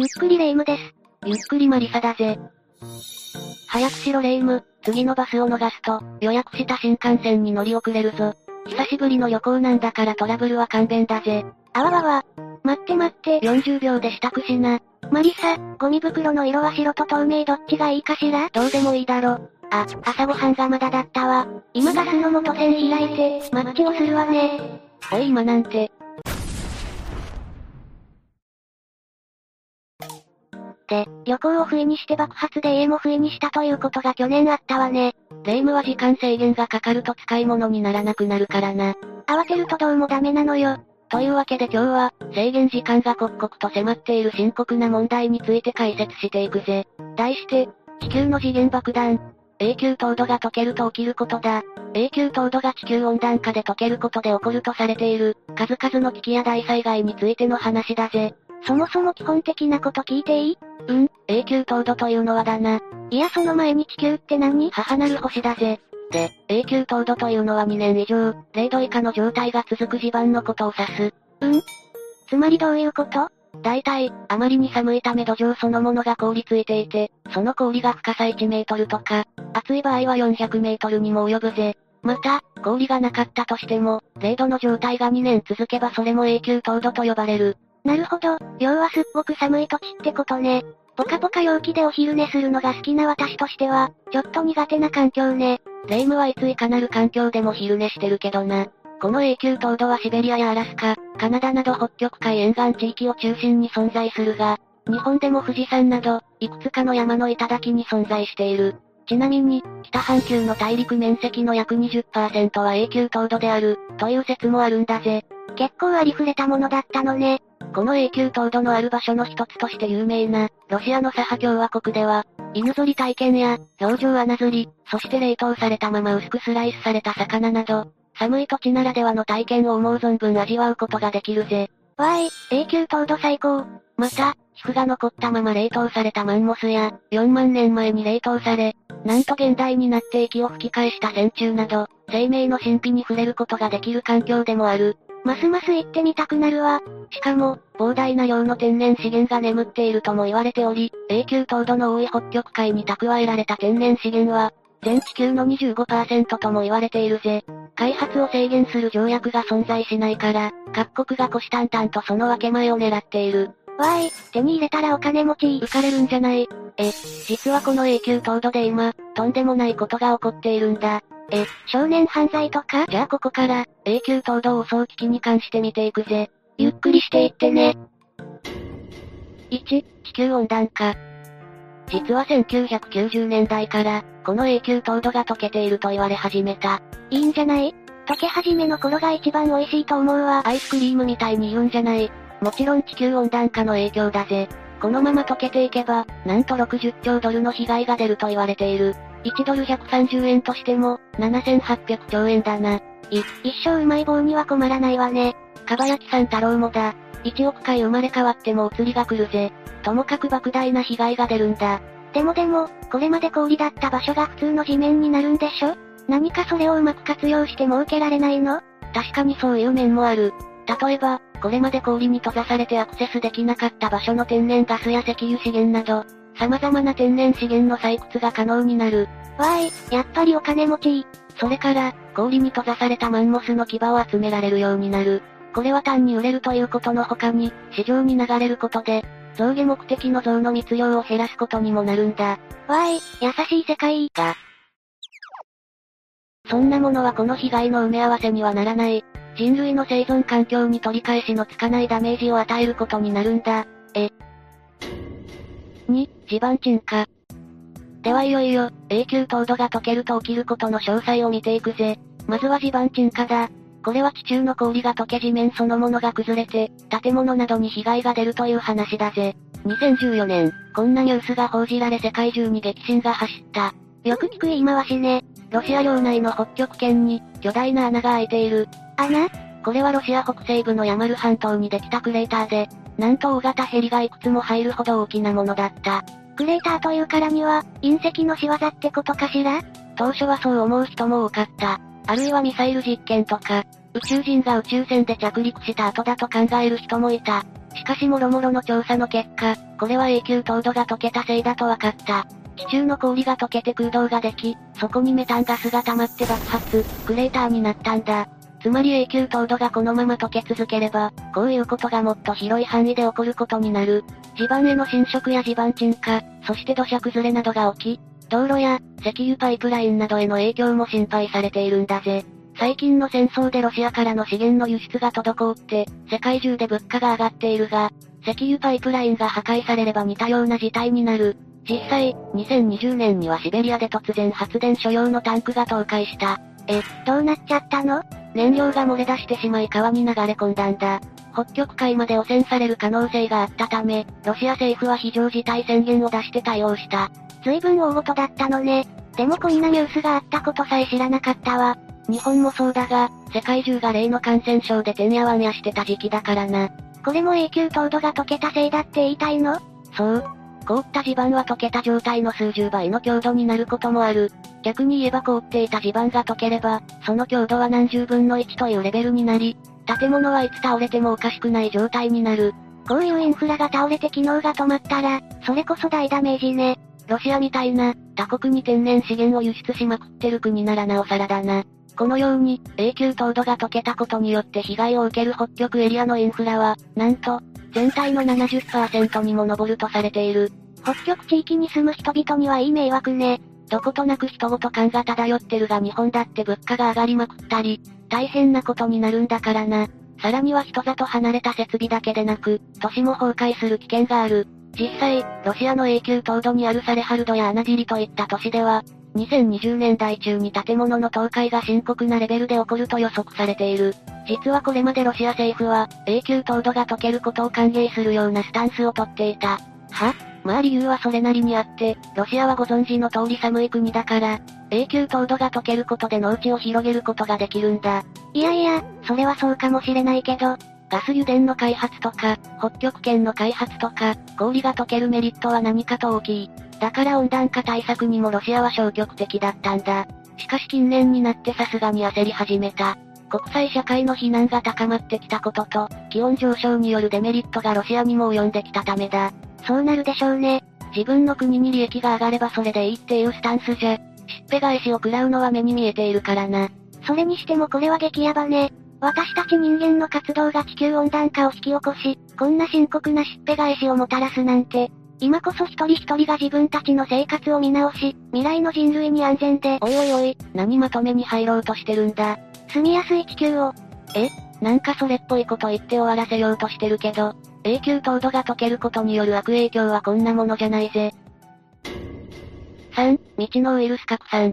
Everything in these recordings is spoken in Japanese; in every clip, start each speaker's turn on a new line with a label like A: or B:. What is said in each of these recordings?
A: ゆっくりレ夢ムです。
B: ゆっくりマリサだぜ。早くしろレ夢ム、次のバスを逃すと、予約した新幹線に乗り遅れるぞ。久しぶりの旅行なんだからトラブルは勘弁だぜ。
A: あわわわ。待って待って。
B: 40秒で支度しな。
A: マリサ、ゴミ袋の色は白と透明どっちがいいかしら？
B: どうでもいいだろ。
A: あ、朝ごはんがまだだったわ。今ガスの元栓開いて、マッチをするわね。
B: おい今なんて。
A: で、旅行を不意にして爆発で家も不意にしたということが去年あったわね。
B: レ夢ムは時間制限がかかると使い物にならなくなるからな。
A: 慌てるとどうもダメなのよ。
B: というわけで今日は、制限時間が刻々と迫っている深刻な問題について解説していくぜ。題して、地球の次元爆弾。永久凍土が溶けると起きることだ。永久凍土が地球温暖化で溶けることで起こるとされている、数々の危機や大災害についての話だぜ。
A: そもそも基本的なこと聞いていい？
B: うん、永久凍土というのはだな。
A: いやその前に地球って何？
B: 母なる星だぜ。で、永久凍土というのは2年以上、0度以下の状態が続く地盤のことを指す。
A: うんつまりどういうこと？
B: 大体、あまりに寒いため土壌そのものが凍りついていて、その氷が深さ1メートルとか、厚い場合は400メートルにも及ぶぜ。また、氷がなかったとしても、0度の状態が2年続けばそれも永久凍土と呼ばれる。
A: なるほど、要はすっごく寒い土地ってことね。ポカポカ陽気でお昼寝するのが好きな私としては、ちょっと苦手な環境ね。
B: レ夢ムはいついかなる環境でも昼寝してるけどな。この永久凍土はシベリアやアラスカ、カナダなど北極海沿岸地域を中心に存在するが、日本でも富士山など、いくつかの山の頂に存在している。ちなみに、北半球の大陸面積の約20%は永久凍土である、という説もあるんだぜ。
A: 結構ありふれたものだったのね。
B: この永久凍土のある場所の一つとして有名な、ロシアのサハ共和国では、犬ぞり体験や、表情穴釣り、そして冷凍されたまま薄くスライスされた魚など、寒い土地ならではの体験を思う存分味わうことができるぜ。
A: わーい、永久凍土最高。
B: また、皮膚が残ったまま冷凍されたマンモスや、4万年前に冷凍され、なんと現代になって息を吹き返した線虫など、生命の神秘に触れることができる環境でもある。
A: ますます行ってみたくなるわ。
B: しかも、膨大な量の天然資源が眠っているとも言われており、永久凍土の多い北極海に蓄えられた天然資源は、全地球の25%とも言われているぜ。開発を制限する条約が存在しないから、各国が虎視眈々とその分け前を狙っている。
A: わーい、手に入れたらお金持ち。
B: 浮かれるんじゃないえ、実はこの永久凍土で今、とんでもないことが起こっているんだ。
A: え、少年犯罪とか？
B: じゃあここから、永久凍土を襲う危機に関して見ていくぜ。ゆっくりしていってね。1、地球温暖化。実は1990年代から、この永久凍土が溶けていると言われ始めた。
A: いいんじゃない？溶け始めの頃が一番美味しいと思うわ。
B: アイスクリームみたいに言うんじゃない。もちろん地球温暖化の影響だぜ。このまま溶けていけば、なんと60兆ドルの被害が出ると言われている。1ドル130円としても、7800兆円だな。
A: い、一生うまい棒には困らないわね。
B: かばやきさん太郎もだ。1億回生まれ変わってもお釣りが来るぜ。ともかく莫大な被害が出るんだ。
A: でもでも、これまで氷だった場所が普通の地面になるんでしょ？何かそれをうまく活用して儲けられないの？
B: 確かにそういう面もある。例えば、これまで氷に閉ざされてアクセスできなかった場所の天然ガスや石油資源など、様々な天然資源の採掘が可能になる。
A: わーい、やっぱりお金持ち。
B: それから、氷に閉ざされたマンモスの牙を集められるようになる。これは単に売れるということの他に、市場に流れることで、象牙目的の象の密漁を減らすことにもなるんだ。
A: わーい、優しい世界。
B: が。そんなものはこの被害の埋め合わせにはならない。人類の生存環境に取り返しのつかないダメージを与えることになるんだ。え。2、地盤沈下。ではいよいよ、永久凍土が溶けると起きることの詳細を見ていくぜ。まずは地盤沈下だ。これは地中の氷が溶け地面そのものが崩れて、建物などに被害が出るという話だぜ。2014年、こんなニュースが報じられ世界中に激震が走った。
A: よく聞く言い回しね。
B: ロシア領内の北極圏に、巨大な穴が開いている。
A: 穴
B: これはロシア北西部のヤマル半島にできたクレーターで、なんと大型ヘリがいくつも入るほど大きなものだった。
A: クレーターというからには、隕石の仕業ってことかしら？
B: 当初はそう思う人も多かった。あるいはミサイル実験とか、宇宙人が宇宙船で着陸した後だと考える人もいた。しかしもろもろの調査の結果、これは永久凍土が溶けたせいだと分かった。地中の氷が溶けて空洞ができ、そこにメタンガスが溜まって爆発、クレーターになったんだ。つまり永久凍土がこのまま溶け続ければ、こういうことがもっと広い範囲で起こることになる。地盤への侵食や地盤沈下、そして土砂崩れなどが起き、道路や石油パイプラインなどへの影響も心配されているんだぜ。最近の戦争でロシアからの資源の輸出が滞って、世界中で物価が上がっているが、石油パイプラインが破壊されれば似たような事態になる。実際、2020年にはシベリアで突然発電所用のタンクが倒壊した。
A: え、どうなっちゃったの？
B: 燃料が漏れ出してしまい川に流れ込んだんだ。北極海まで汚染される可能性があったため、ロシア政府は非常事態宣言を出して対応した。
A: 随分大事だったのね。でもこんなニュースがあったことさえ知らなかったわ。
B: 日本もそうだが、世界中が例の感染症でてんやわんやしてた時期だからな。
A: これも永久凍土が溶けたせいだって言いたいの？
B: そう。凍った地盤は溶けた状態の数十倍の強度になることもある。逆に言えば凍っていた地盤が溶ければ、その強度は何十分の1というレベルになり、建物はいつ倒れてもおかしくない状態になる。
A: こういうインフラが倒れて機能が止まったら、それこそ大ダメージね。
B: ロシアみたいな、他国に天然資源を輸出しまくってる国ならなおさらだな。このように、永久凍土が溶けたことによって被害を受ける北極エリアのインフラは、なんと、全体の70%にも上るとされている。
A: 北極地域に住む人々にはいい迷惑ね。
B: どことなく人ごと感が漂ってるが日本だって物価が上がりまくったり、大変なことになるんだからな。さらには人里離れた設備だけでなく、都市も崩壊する危険がある。実際、ロシアの永久凍土にあるサレハルドやアナジリといった都市では、2020年代中に建物の倒壊が深刻なレベルで起こると予測されている。実はこれまでロシア政府は、永久凍土が溶けることを歓迎するようなスタンスをとっていた。は？まあ理由はそれなりにあって、ロシアはご存知の通り寒い国だから、永久凍土が溶けることで農地を広げることができるんだ。
A: いやいや、それはそうかもしれないけど、
B: ガス油田の開発とか、北極圏の開発とか、氷が溶けるメリットは何かと大きい。だから温暖化対策にもロシアは消極的だったんだ。しかし近年になってさすがに焦り始めた。国際社会の非難が高まってきたことと、気温上昇によるデメリットがロシアにも及んできたためだ。
A: そうなるでしょうね。
B: 自分の国に利益が上がればそれでいいっていうスタンスじゃ、しっぺ返しを食らうのは目に見えているからな。
A: それにしてもこれは激ヤバね。私たち人間の活動が地球温暖化を引き起こし、こんな深刻なしっぺ返しをもたらすなんて、今こそ一人一人が自分たちの生活を見直し、未来の人類に安全で。
B: おいおいおい、何まとめに入ろうとしてるんだ。
A: 住みやすい地球を。
B: え？なんかそれっぽいこと言って終わらせようとしてるけど、永久凍土が溶けることによる悪影響はこんなものじゃないぜ。3、未知のウイルス拡散。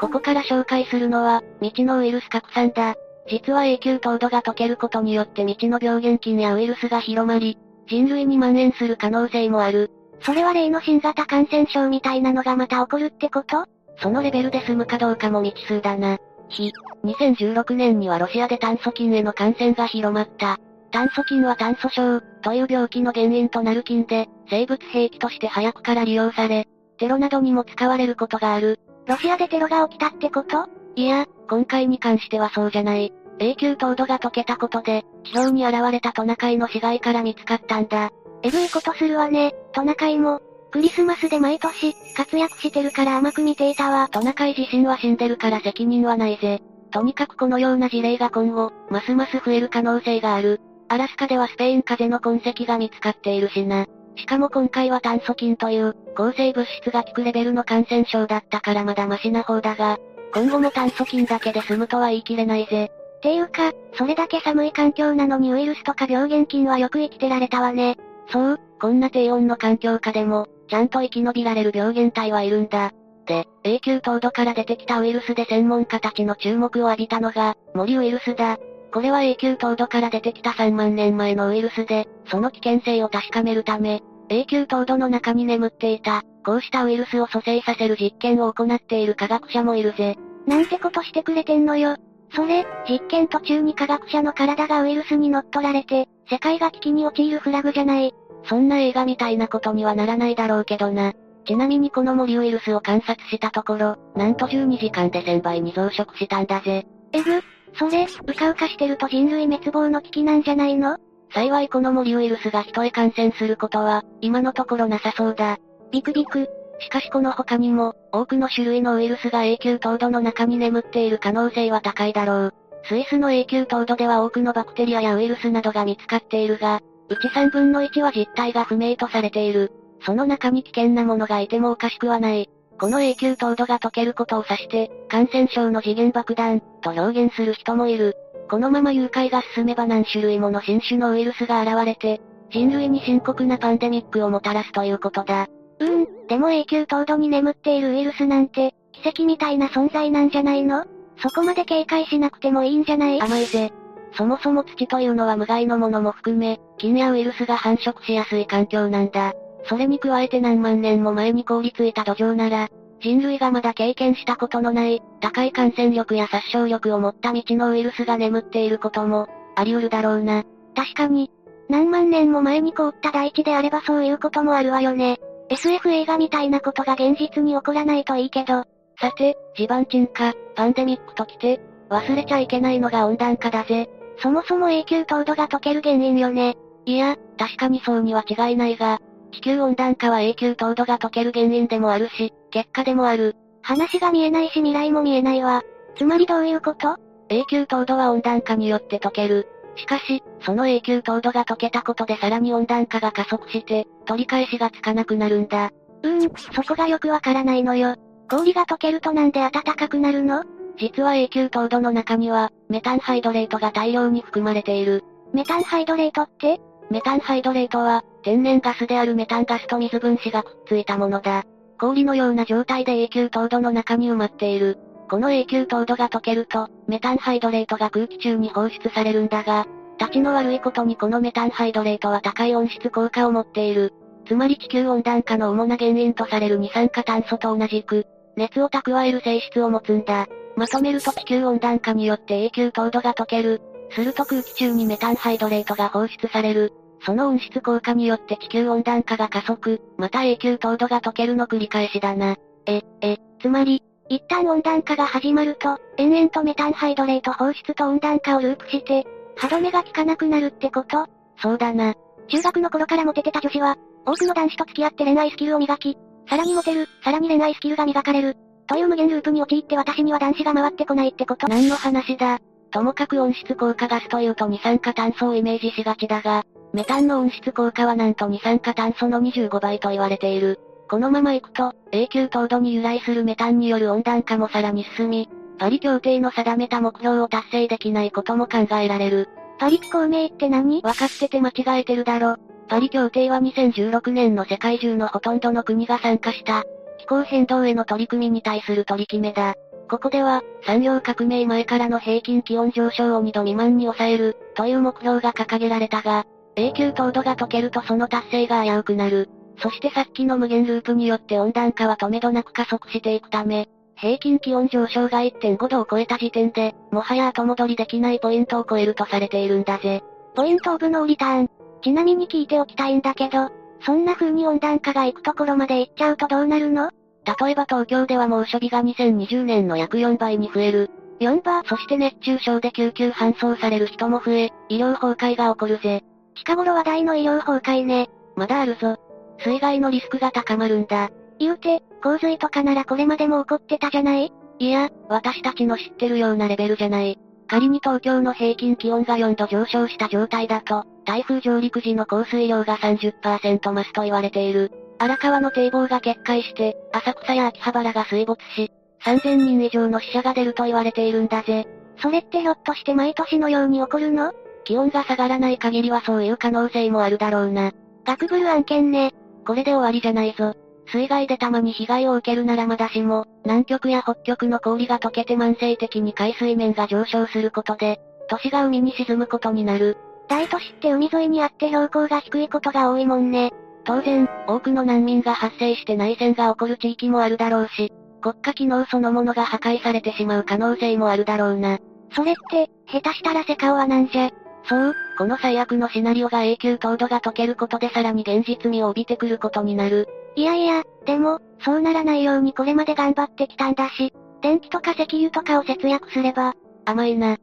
B: ここから紹介するのは、未知のウイルス拡散だ。実は永久凍土が溶けることによって未知の病原菌やウイルスが広まり、人類に蔓延する可能性もある。
A: それは例の新型感染症みたいなのがまた起こるってこと？
B: そのレベルで済むかどうかも未知数だな。ひ、2016年にはロシアで炭疽菌への感染が広まった。炭疽菌は炭素症という病気の原因となる菌で、生物兵器として早くから利用され、テロなどにも使われることがある。
A: ロシアでテロが起きたってこと？
B: いや、今回に関してはそうじゃない。永久凍土が溶けたことで、地表に現れたトナカイの死骸から見つかったんだ。
A: えぐいことするわね、トナカイも。クリスマスで毎年、活躍してるから甘く見ていたわ。
B: トナカイ自身は死んでるから責任はないぜ。とにかくこのような事例が今後、ますます増える可能性がある。アラスカではスペイン風邪の痕跡が見つかっているしな。しかも今回は炭疽菌という、抗生物質が効くレベルの感染症だったからまだマシな方だが、今後も炭疽菌だけで済むとは言い切れないぜ。
A: っていうか、それだけ寒い環境なのにウイルスとか病原菌はよく生きてられたわね。
B: そう、こんな低温の環境下でも、ちゃんと生き延びられる病原体はいるんだ。で、永久凍土から出てきたウイルスで専門家たちの注目を浴びたのが、森ウイルスだ。これは永久凍土から出てきた3万年前のウイルスで、その危険性を確かめるため、永久凍土の中に眠っていた、こうしたウイルスを蘇生させる実験を行っている科学者もいるぜ。
A: なんてことしてくれてんのよ。それ、実験途中に科学者の体がウイルスに乗っ取られて、世界が危機に陥るフラグじゃない。
B: そんな映画みたいなことにはならないだろうけどな。ちなみにこの森ウイルスを観察したところ、なんと12時間で1000倍に増殖したんだぜ。
A: えぐ、それ、うかうかしてると人類滅亡の危機なんじゃないの？
B: 幸いこの森ウイルスが人へ感染することは、今のところなさそうだ。
A: ビクビク。
B: しかしこの他にも、多くの種類のウイルスが永久凍土の中に眠っている可能性は高いだろう。スイスの永久凍土では多くのバクテリアやウイルスなどが見つかっているが、うち3分の1は実態が不明とされている。その中に危険なものがいてもおかしくはない。この永久凍土が溶けることを指して、感染症の次元爆弾、と表現する人もいる。このまま誘拐が進めば何種類もの新種のウイルスが現れて、人類に深刻なパンデミックをもたらすということだ。
A: うーん、でも永久凍土に眠っているウイルスなんて、奇跡みたいな存在なんじゃないの？そこまで警戒しなくてもいいんじゃない？
B: 甘いぜ。そもそも土というのは無害のものも含め、菌やウイルスが繁殖しやすい環境なんだ。それに加えて何万年も前に凍りついた土壌なら、人類がまだ経験したことのない、高い感染力や殺傷力を持った未知のウイルスが眠っていることも、あり得るだろうな。
A: 確かに。何万年も前に凍った大地であればそういうこともあるわよね。SF 映画みたいなことが現実に起こらないといいけど。
B: さて、地盤沈下、パンデミックときて、忘れちゃいけないのが温暖化だぜ。
A: そもそも永久凍土が溶ける原因よね。
B: いや、確かにそうには違いないが、地球温暖化は永久凍土が溶ける原因でもあるし、結果でもある。
A: 話が見えないし未来も見えないわ。つまりどういうこと？
B: 永久凍土は温暖化によって溶ける。しかし、その永久凍土が溶けたことでさらに温暖化が加速して、取り返しがつかなくなるんだ。
A: うーん、そこがよくわからないのよ。氷が溶けるとなんで暖かくなるの？
B: 実は永久凍土の中には、メタンハイドレートが大量に含まれている。
A: メタンハイドレートって？
B: メタンハイドレートは、天然ガスであるメタンガスと水分子がくっついたものだ。氷のような状態で永久凍土の中に埋まっている。この永久凍土が溶けると、メタンハイドレートが空気中に放出されるんだが、立ちの悪いことにこのメタンハイドレートは高い温室効果を持っている。つまり地球温暖化の主な原因とされる二酸化炭素と同じく、熱を蓄える性質を持つんだ。まとめると地球温暖化によって永久凍土が溶ける。すると空気中にメタンハイドレートが放出される。その温室効果によって地球温暖化が加速、また永久凍土が溶けるの繰り返しだな。
A: え、え、つまり、一旦温暖化が始まると、延々とメタンハイドレート放出と温暖化をループして、歯止めが効かなくなるってこと？
B: そうだな。
A: 中学の頃からモテてた女子は、多くの男子と付き合って恋愛スキルを磨き、さらにモテる、さらに恋愛スキルが磨かれる。という無限ループに陥って私には男子が回ってこないってこと
B: 何の話だ。ともかく温室効果ガスというと二酸化炭素をイメージしがちだが、メタンの温室効果はなんと二酸化炭素の25倍と言われている。このまま行くと、永久凍土に由来するメタンによる温暖化もさらに進み、パリ協定の定めた目標を達成できないことも考えられる。
A: パリ気候名って何？
B: わかってて間違えてるだろ。パリ協定は2016年の世界中のほとんどの国が参加した、気候変動への取り組みに対する取り決めだ。ここでは、産業革命前からの平均気温上昇を2度未満に抑える、という目標が掲げられたが、永久凍土が溶けるとその達成が危うくなる。そしてさっきの無限ループによって温暖化は止めどなく加速していくため、平均気温上昇が1.5度を超えた時点で、もはや後戻りできないポイントを超えるとされているんだぜ。
A: ポイントオブノーリターン。ちなみに聞いておきたいんだけど、そんな風に温暖化が行くところまで行っちゃうとどうなるの？
B: 例えば東京では猛暑日が2020年の約4倍に増える。
A: 4倍
B: そして熱中症で救急搬送される人も増え、医療崩壊が起こるぜ。
A: 近頃話題の医療崩壊ね。
B: まだあるぞ。水害のリスクが高まるんだ。
A: 言うて、洪水とかならこれまでも起こってたじゃない？
B: いや、私たちの知ってるようなレベルじゃない。仮に東京の平均気温が4度上昇した状態だと、台風上陸時の降水量が30%増すと言われている。荒川の堤防が決壊して、浅草や秋葉原が水没し、3000人以上の死者が出ると言われているんだぜ。
A: それってひょっとして毎年のように起こるの？
B: 気温が下がらない限りはそういう可能性もあるだろうな。
A: 学ブル案件ね。
B: これで終わりじゃないぞ。水害でたまに被害を受けるならまだしも、南極や北極の氷が溶けて慢性的に海水面が上昇することで、都市が海に沈むことになる。
A: 大都市って海沿いにあって標高が低いことが多いもんね。
B: 当然、多くの難民が発生して内戦が起こる地域もあるだろうし、国家機能そのものが破壊されてしまう可能性もあるだろうな。
A: それって、下手したらセカオワなんじゃ？
B: そう、この最悪のシナリオが永久凍土が溶けることでさらに現実味を帯びてくることになる。
A: いやいや、でも、そうならないようにこれまで頑張ってきたんだし、電気とか石油とかを節約すれば、
B: 甘いな。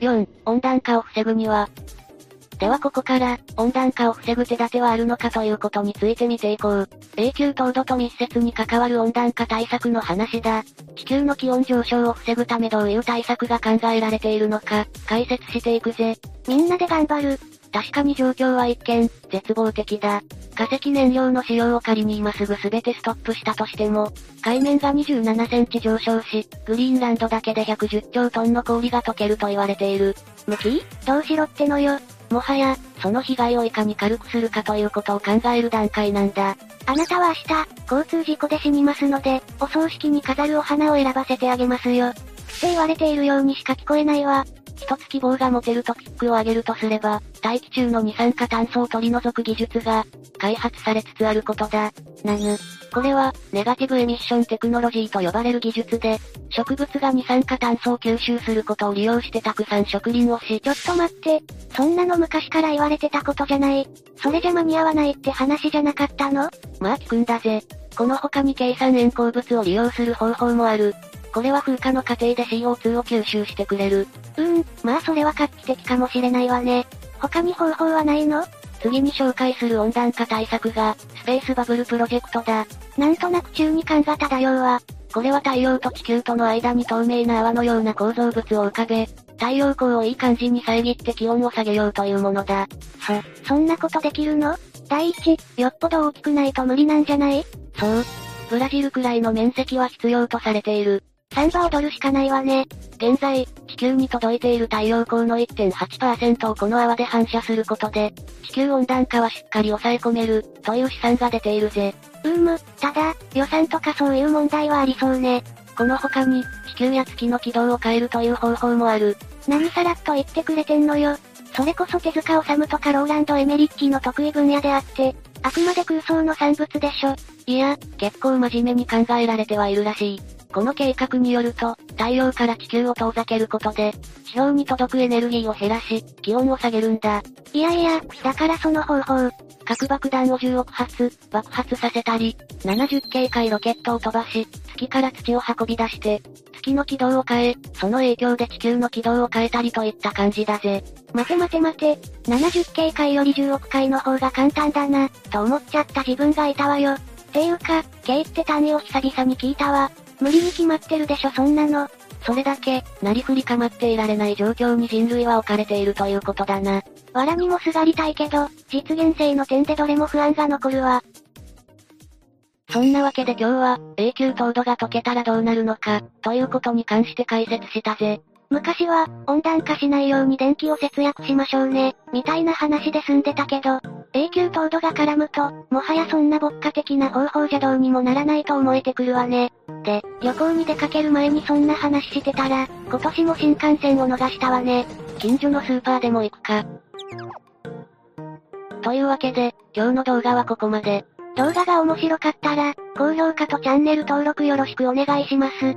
B: 4、温暖化を防ぐには、ではここから、温暖化を防ぐ手立てはあるのかということについて見ていこう。永久凍土と密接に関わる温暖化対策の話だ。地球の気温上昇を防ぐためどういう対策が考えられているのか、解説していくぜ。
A: みんなで頑張る。
B: 確かに状況は一見、絶望的だ。化石燃料の使用を仮に今すぐ全てストップしたとしても、海面が27センチ上昇し、グリーンランドだけで110兆トンの氷が溶けると言われている。
A: 無期どうしろってのよ。
B: もはや、その被害をいかに軽くするかということを考える段階なんだ。
A: あなたは明日、交通事故で死にますので、お葬式に飾るお花を選ばせてあげますよ。って言われているようにしか聞こえないわ。
B: 一つ希望が持てるトピックを挙げるとすれば、大気中の二酸化炭素を取り除く技術が、開発されつつあることだ。なぬ。これは、ネガティブエミッションテクノロジーと呼ばれる技術で、植物が二酸化炭素を吸収することを利用してたくさん植林をし、
A: ちょっと待って、そんなの昔から言われてたことじゃない。それじゃ間に合わないって話じゃなかったの？
B: まあ聞くんだぜ。この他に計算塩鉱物を利用する方法もある。これは風化の過程で CO2 を吸収してくれる。
A: うん、まあそれは画期的かもしれないわね。他に方法はないの？
B: 次に紹介する温暖化対策が、スペースバブルプロジェクトだ。
A: なんとなく中二感が漂うわ。
B: これは太陽と地球との間に透明な泡のような構造物を浮かべ、太陽光をいい感じに遮って気温を下げようというものだ。
A: そ、そんなことできるの？第一、よっぽど大きくないと無理なんじゃない？
B: そう。ブラジルくらいの面積は必要とされている。
A: サンバ踊るしかないわね。
B: 現在、地球に届いている太陽光の1.8%をこの泡で反射することで、地球温暖化はしっかり抑え込める、という試算が出ているぜ。
A: うーむ、ただ、予算とかそういう問題はありそうね。
B: この他に、地球や月の軌道を変えるという方法もある。
A: 何さらっと言ってくれてんのよ。それこそ手塚治虫とかローランド・エメリッキの得意分野であって、あくまで空想の産物でしょ。
B: いや、結構真面目に考えられてはいるらしい。この計画によると、太陽から地球を遠ざけることで、地表に届くエネルギーを減らし、気温を下げるんだ。
A: いやいや、だからその方法。
B: 核爆弾を10億発、爆発させたり、70系回ロケットを飛ばし、月から土を運び出して、月の軌道を変え、その影響で地球の軌道を変えたりといった感じだぜ。
A: 待て待て待て、70系回より10億回の方が簡単だな、と思っちゃった自分がいたわよ。ていうか、K って単位を久々に聞いたわ。無理に決まってるでしょそんなの。
B: それだけ、なりふり構っていられない状況に人類は置かれているということだな。
A: 藁にもすがりたいけど、実現性の点でどれも不安が残るわ。
B: そんなわけで今日は、永久凍土が溶けたらどうなるのか、ということに関して解説したぜ。
A: 昔は、温暖化しないように電気を節約しましょうね、みたいな話で済んでたけど、永久凍土が絡むと、もはやそんな牧歌的な方法じゃどうにもならないと思えてくるわね。で、旅行に出かける前にそんな話してたら、今年も新幹線を逃したわね。
B: 近所のスーパーでも行くか。というわけで、今日の動画はここまで。
A: 動画が面白かったら、高評価とチャンネル登録よろしくお願いします。